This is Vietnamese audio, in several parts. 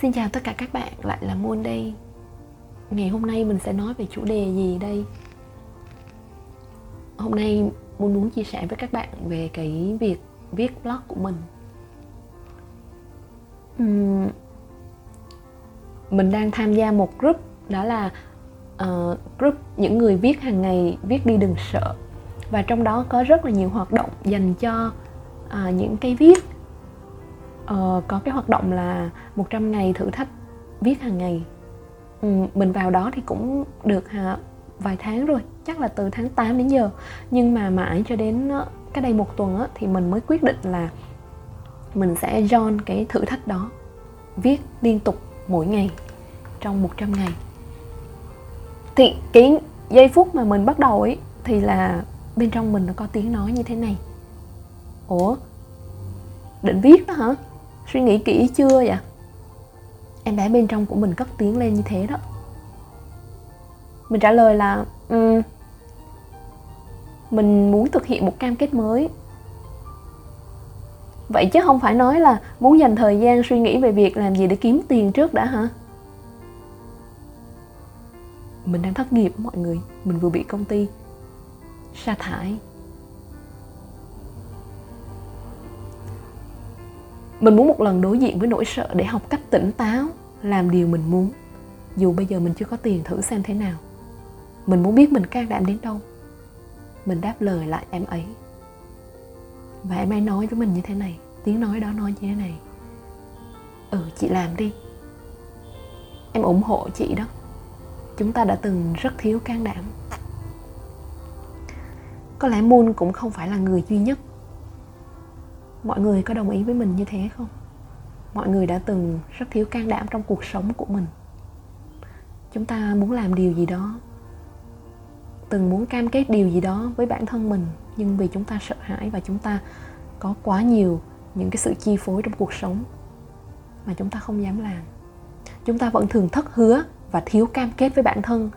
Xin chào tất cả các bạn, lại là Moon đây. Ngày hôm nay mình sẽ nói về chủ đề gì đây? Hôm nay Moon muốn chia sẻ với các bạn về cái việc viết blog của mình. Uhm, Mình đang tham gia một group đó là uh, group những người viết hàng ngày viết đi đừng sợ. Và trong đó có rất là nhiều hoạt động dành cho uh, những cái viết uh, có cái hoạt động là 100 ngày thử thách viết hàng ngày. Um, mình vào đó thì cũng được hả vài tháng rồi chắc là từ tháng 8 đến giờ. Nhưng mà mãi cho đến ờ, cái đây một tuần á thì mình mới quyết định là mình sẽ join cái thử thách đó viết liên tục mỗi ngày trong 100 ngày. Thì cái giây phút mà mình bắt đầu ấy thì là bên trong mình nó có tiếng nói như thế này. Ủa? Định viết đó hả? Suy nghĩ kỹ chưa vậy? Em bé bên trong của mình cất tiếng lên như thế đó. Mình trả lời là um, mình muốn thực hiện một cam kết mới. Vậy chứ không phải nói là muốn dành thời gian suy nghĩ về việc làm gì để kiếm tiền trước đã hả? Mình đang thất nghiệp mọi người. Mình vừa bị công ty sa thải. Mình muốn một lần đối diện với nỗi sợ để học cách tỉnh táo, làm điều mình muốn. Dù bây giờ mình chưa có tiền thử xem thế nào. Mình muốn biết mình can đảm đến đâu. Mình đáp lời lại em ấy. Và em ấy nói với mình như thế này, tiếng nói đó nói như thế này. Ừ chị làm đi. Em ủng hộ chị đó. Chúng ta đã từng rất thiếu can đảm. Có lẽ moon cũng không phải là người duy nhất mọi người có đồng ý với mình như thế không? Mọi người đã từng rất thiếu can đảm trong cuộc sống của mình. Chúng ta muốn làm điều gì đó, từng muốn cam kết điều gì đó với bản thân mình, nhưng vì chúng ta sợ hãi và chúng ta có quá nhiều những cái sự chi phối trong cuộc sống mà chúng ta không dám làm. Chúng ta vẫn thường thất hứa và thiếu cam kết với bản thân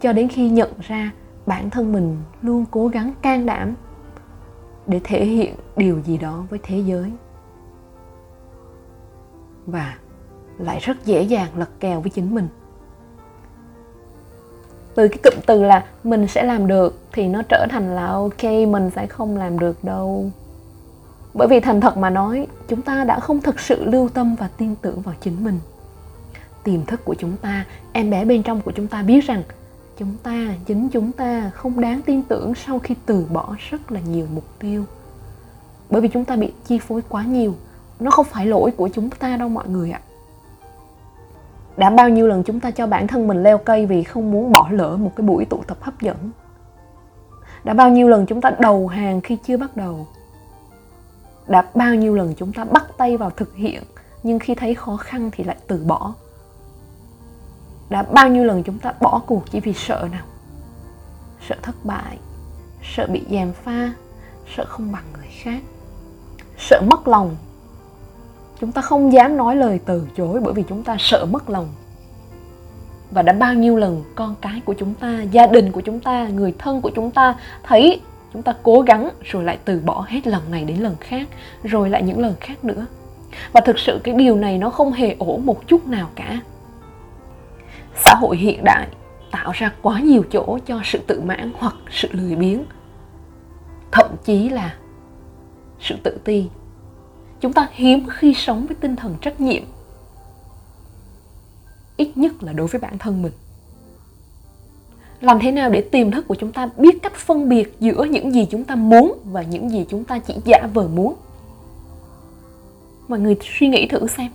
cho đến khi nhận ra bản thân mình luôn cố gắng can đảm để thể hiện điều gì đó với thế giới. Và lại rất dễ dàng lật kèo với chính mình. Từ cái cụm từ là mình sẽ làm được thì nó trở thành là ok, mình sẽ không làm được đâu. Bởi vì thành thật mà nói, chúng ta đã không thực sự lưu tâm và tin tưởng vào chính mình. Tiềm thức của chúng ta, em bé bên trong của chúng ta biết rằng chúng ta, chính chúng ta không đáng tin tưởng sau khi từ bỏ rất là nhiều mục tiêu. Bởi vì chúng ta bị chi phối quá nhiều, nó không phải lỗi của chúng ta đâu mọi người ạ. Đã bao nhiêu lần chúng ta cho bản thân mình leo cây vì không muốn bỏ lỡ một cái buổi tụ tập hấp dẫn? Đã bao nhiêu lần chúng ta đầu hàng khi chưa bắt đầu? Đã bao nhiêu lần chúng ta bắt tay vào thực hiện, nhưng khi thấy khó khăn thì lại từ bỏ? Đã bao nhiêu lần chúng ta bỏ cuộc chỉ vì sợ nào? Sợ thất bại, sợ bị gièm pha, sợ không bằng người khác, sợ mất lòng. Chúng ta không dám nói lời từ chối bởi vì chúng ta sợ mất lòng. Và đã bao nhiêu lần con cái của chúng ta, gia đình của chúng ta, người thân của chúng ta thấy chúng ta cố gắng rồi lại từ bỏ hết lần này đến lần khác, rồi lại những lần khác nữa. Và thực sự cái điều này nó không hề ổn một chút nào cả xã hội hiện đại tạo ra quá nhiều chỗ cho sự tự mãn hoặc sự lười biếng. Thậm chí là sự tự ti. Chúng ta hiếm khi sống với tinh thần trách nhiệm. Ít nhất là đối với bản thân mình. Làm thế nào để tiềm thức của chúng ta biết cách phân biệt giữa những gì chúng ta muốn và những gì chúng ta chỉ giả vờ muốn? Mọi người suy nghĩ thử xem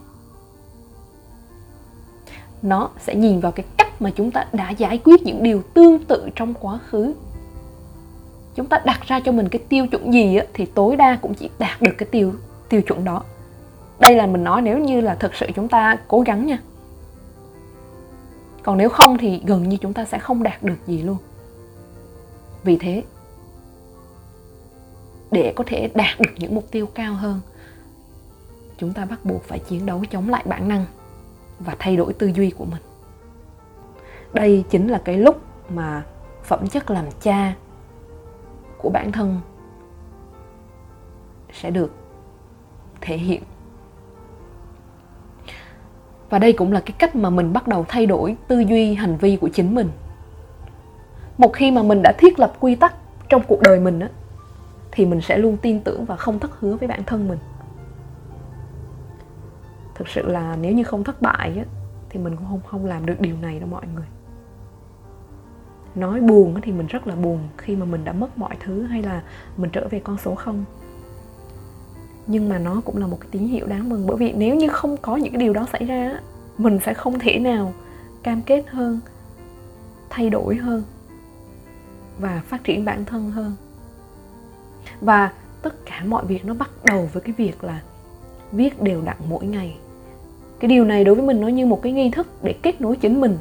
nó sẽ nhìn vào cái cách mà chúng ta đã giải quyết những điều tương tự trong quá khứ. Chúng ta đặt ra cho mình cái tiêu chuẩn gì á, thì tối đa cũng chỉ đạt được cái tiêu tiêu chuẩn đó. Đây là mình nói nếu như là thực sự chúng ta cố gắng nha. Còn nếu không thì gần như chúng ta sẽ không đạt được gì luôn. Vì thế để có thể đạt được những mục tiêu cao hơn chúng ta bắt buộc phải chiến đấu chống lại bản năng và thay đổi tư duy của mình. Đây chính là cái lúc mà phẩm chất làm cha của bản thân sẽ được thể hiện. Và đây cũng là cái cách mà mình bắt đầu thay đổi tư duy, hành vi của chính mình. Một khi mà mình đã thiết lập quy tắc trong cuộc đời mình á, thì mình sẽ luôn tin tưởng và không thất hứa với bản thân mình thực sự là nếu như không thất bại á, thì mình cũng không không làm được điều này đâu mọi người. Nói buồn thì mình rất là buồn khi mà mình đã mất mọi thứ hay là mình trở về con số không. Nhưng mà nó cũng là một cái tín hiệu đáng mừng, bởi vì nếu như không có những cái điều đó xảy ra mình sẽ không thể nào cam kết hơn, thay đổi hơn và phát triển bản thân hơn. Và tất cả mọi việc nó bắt đầu với cái việc là viết đều đặn mỗi ngày cái điều này đối với mình nó như một cái nghi thức để kết nối chính mình.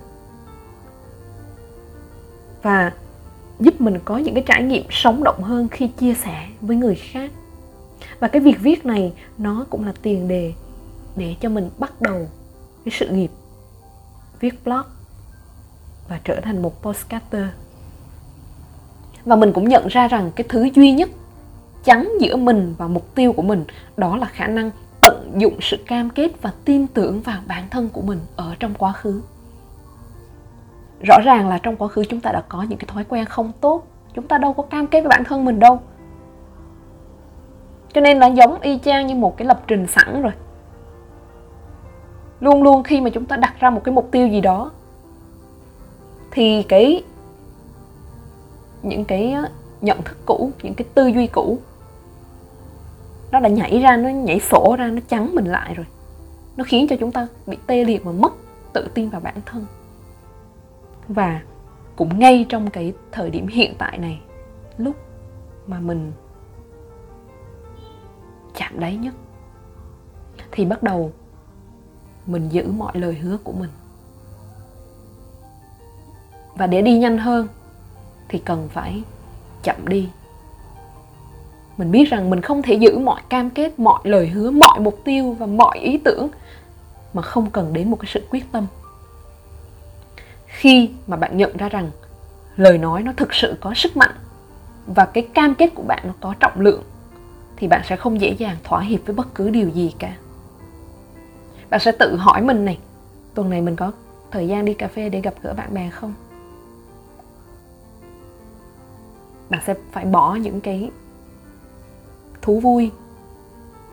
Và giúp mình có những cái trải nghiệm sống động hơn khi chia sẻ với người khác. Và cái việc viết này, nó cũng là tiền đề để cho mình bắt đầu cái sự nghiệp viết blog và trở thành một postcaster và mình cũng nhận ra rằng cái thứ duy nhất chắn giữa mình và mục tiêu của mình đó là khả năng tận dụng sự cam kết và tin tưởng vào bản thân của mình ở trong quá khứ. Rõ ràng là trong quá khứ chúng ta đã có những cái thói quen không tốt. Chúng ta đâu có cam kết với bản thân mình đâu. Cho nên nó giống y chang như một cái lập trình sẵn rồi. Luôn luôn khi mà chúng ta đặt ra một cái mục tiêu gì đó, thì cái, những cái ờ, nhận thức cũ, những cái tư duy cũ nó đã nhảy ra, nó nhảy sổ ra, nó chắn mình lại rồi. Nó khiến cho chúng ta bị tê liệt và mất tự tin vào bản thân. Và cũng ngay trong cái thời điểm hiện tại này, lúc mà mình chạm đáy nhất, thì bắt đầu mình giữ mọi lời hứa của mình. Và để đi nhanh hơn, thì cần phải chậm đi mình biết rằng mình không thể giữ mọi cam kết, mọi lời hứa, mọi mục tiêu và mọi ý tưởng mà không cần đến một cái sự quyết tâm. Khi mà bạn nhận ra rằng lời nói nó thực sự có sức mạnh và cái cam kết của bạn nó có trọng lượng, thì bạn sẽ không dễ dàng thỏa hiệp với bất cứ điều gì cả. Bạn sẽ tự hỏi mình này, tuần này mình có thời gian đi cà phê để gặp gỡ bạn bè không? Bạn sẽ phải bỏ những cái thú vui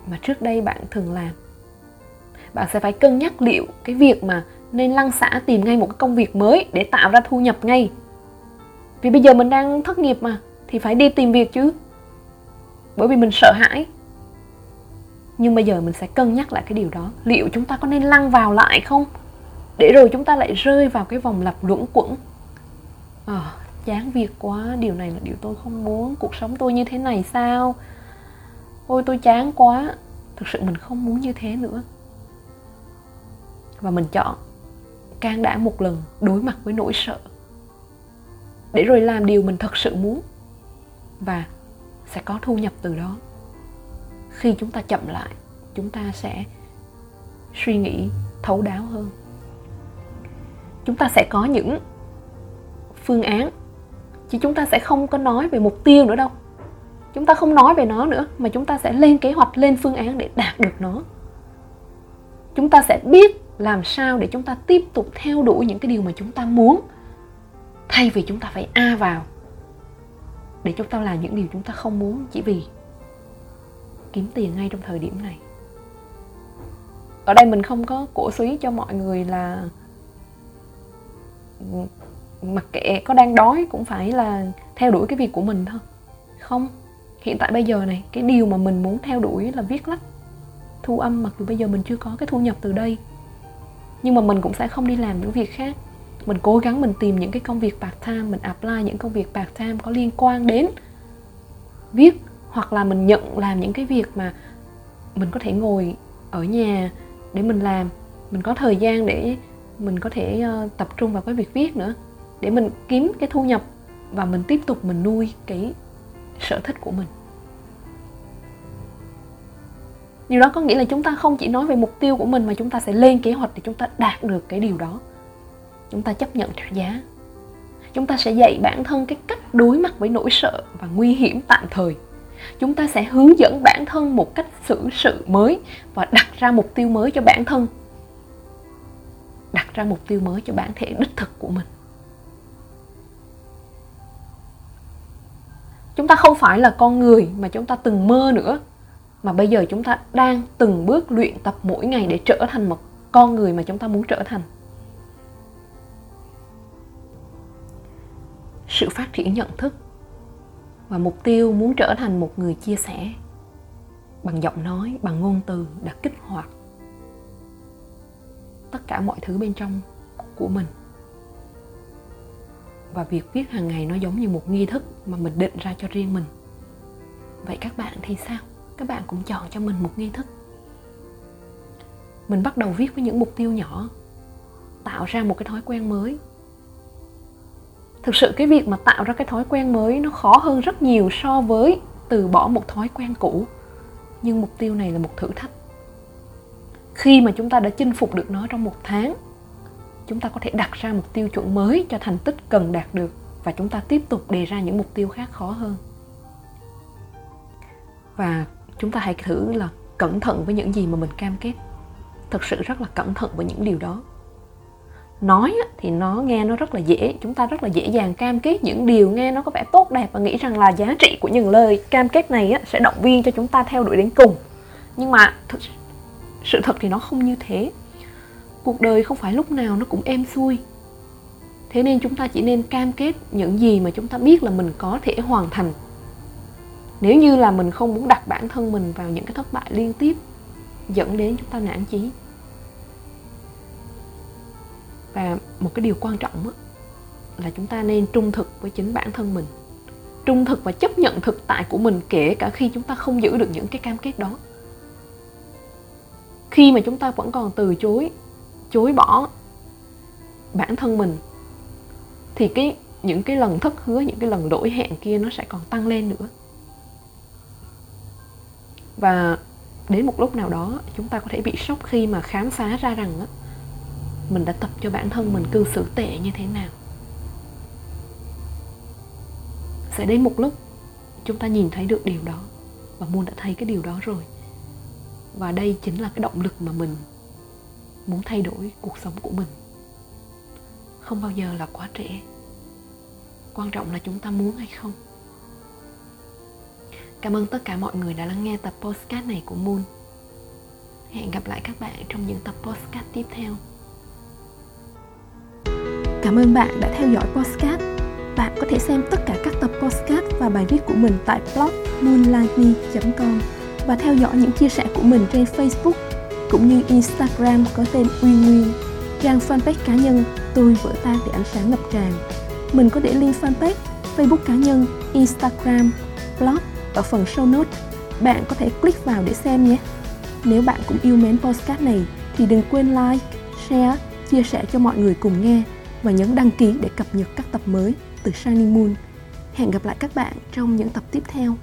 mà trước đây bạn thường làm. Bạn sẽ phải cân nhắc liệu cái việc mà nên lăng xả tìm ngay một cái công việc mới để tạo ra thu nhập ngay. Vì bây giờ mình đang thất nghiệp mà thì phải đi tìm việc chứ. Bởi vì mình sợ hãi. Nhưng bây giờ mình sẽ cân nhắc lại cái điều đó. Liệu chúng ta có nên lăn vào lại không? Để rồi chúng ta lại rơi vào cái vòng lặp luẩn quẩn. À, chán việc quá điều này là điều tôi không muốn. Cuộc sống tôi như thế này sao? Ôi, tôi chán quá. Thực sự mình không muốn như thế nữa. Và mình chọn can đảm một lần đối mặt với nỗi sợ. Để rồi làm điều mình thật sự muốn. Và sẽ có thu nhập từ đó. Khi chúng ta chậm lại, chúng ta sẽ suy nghĩ thấu đáo hơn. Chúng ta sẽ có những phương án. Chứ chúng ta sẽ không có nói về mục tiêu nữa đâu chúng ta không nói về nó nữa, mà chúng ta sẽ lên kế hoạch, lên phương án để đạt được nó. Chúng ta sẽ biết làm sao để chúng ta tiếp tục theo đuổi những cái điều mà chúng ta muốn, thay vì chúng ta phải a vào để chúng ta làm những điều chúng ta không muốn, chỉ vì kiếm tiền ngay trong thời điểm này. Ở đây mình không có cổ suý cho mọi người là mặc kệ có đang đói cũng phải là theo đuổi cái việc của mình thôi. Không hiện tại bây giờ này, cái điều mà mình muốn theo đuổi là viết lách thu âm mặc dù bây giờ mình chưa có cái thu nhập từ đây. Nhưng mà mình cũng sẽ không đi làm những việc khác. Mình cố gắng mình tìm những cái công việc part time, mình apply những công việc part time có liên quan đến viết hoặc là mình nhận làm những cái việc mà mình có thể ngồi ở nhà để mình làm. Mình có thời gian để mình có thể ờ, tập trung vào cái việc viết nữa, để mình kiếm cái thu nhập và mình tiếp tục mình nuôi cái sở thích của mình. Điều đó có nghĩa là chúng ta không chỉ nói về mục tiêu của mình mà chúng ta sẽ lên kế hoạch để chúng ta đạt được cái điều đó. Chúng ta chấp nhận trả giá. Chúng ta sẽ dạy bản thân cái cách đối mặt với nỗi sợ và nguy hiểm tạm thời. Chúng ta sẽ hướng dẫn bản thân một cách xử sự mới và đặt ra mục tiêu mới cho bản thân. Đặt ra mục tiêu mới cho bản thể đích thực của mình. Chúng ta không phải là con người mà chúng ta từng mơ nữa. Mà bây giờ chúng ta đang từng bước luyện tập mỗi ngày để trở thành một con người mà chúng ta muốn trở thành. Sự phát triển nhận thức và mục tiêu muốn trở thành một người chia sẻ bằng giọng nói, bằng ngôn từ đã kích hoạt tất cả mọi thứ bên trong của mình và việc viết hàng ngày nó giống như một nghi thức mà mình định ra cho riêng mình. Vậy các bạn thì sao? Các bạn cũng chọn cho mình một nghi thức. Mình bắt đầu viết với những mục tiêu nhỏ, tạo ra một cái thói quen mới. Thực sự cái việc mà tạo ra cái thói quen mới nó khó hơn rất nhiều so với từ bỏ một thói quen cũ. Nhưng mục tiêu này là một thử thách. Khi mà chúng ta đã chinh phục được nó trong một tháng chúng ta có thể đặt ra một tiêu chuẩn mới cho thành tích cần đạt được và chúng ta tiếp tục đề ra những mục tiêu khác khó hơn. Và chúng ta hãy thử là cẩn thận với những gì mà mình cam kết. Thực sự rất là cẩn thận với những điều đó. Nói thì nó nghe nó rất là dễ. Chúng ta rất là dễ dàng cam kết những điều nghe nó có vẻ tốt đẹp và nghĩ rằng là giá trị của những lời cam kết này sẽ động viên cho chúng ta theo đuổi đến cùng. Nhưng mà thực, sự thật thì nó không như thế cuộc đời không phải lúc nào nó cũng êm xuôi. Thế nên chúng ta chỉ nên cam kết những gì mà chúng ta biết là mình có thể hoàn thành. Nếu như là mình không muốn đặt bản thân mình vào những cái thất bại liên tiếp, dẫn đến chúng ta nản chí. Và một cái điều quan trọng là chúng ta nên trung thực với chính bản thân mình. Trung thực và chấp nhận thực tại của mình kể cả khi chúng ta không giữ được những cái cam kết đó. Khi mà chúng ta vẫn còn từ chối chối bỏ bản thân mình thì cái những cái lần thất hứa những cái lần lỗi hẹn kia nó sẽ còn tăng lên nữa. Và đến một lúc nào đó chúng ta có thể bị sốc khi mà khám phá ra rằng á, mình đã tập cho bản thân mình cư xử tệ như thế nào. Sẽ đến một lúc chúng ta nhìn thấy được điều đó và muôn đã thấy cái điều đó rồi. Và đây chính là cái động lực mà mình muốn thay đổi cuộc sống của mình. Không bao giờ là quá trễ. Quan trọng là chúng ta muốn hay không. Cảm ơn tất cả mọi người đã lắng nghe tập postcard này của moon. Hẹn gặp lại các bạn trong những tập postcard tiếp theo. Cảm ơn bạn đã theo dõi podcast. Bạn có thể xem tất cả các tập podcast và bài viết của mình tại blog moonlightme.com và theo dõi những chia sẻ của mình trên Facebook cũng như Instagram có tên Uy Nguyên, trang fanpage cá nhân Tôi vỡ tan để ánh sáng ngập tràn. Mình có để link fanpage, Facebook cá nhân, Instagram, blog ở phần show notes. Bạn có thể click vào để xem nhé. Nếu bạn cũng yêu mến podcast này thì đừng quên like, share, chia sẻ cho mọi người cùng nghe và nhấn đăng ký để cập nhật các tập mới từ Shining Moon. Hẹn gặp lại các bạn trong những tập tiếp theo.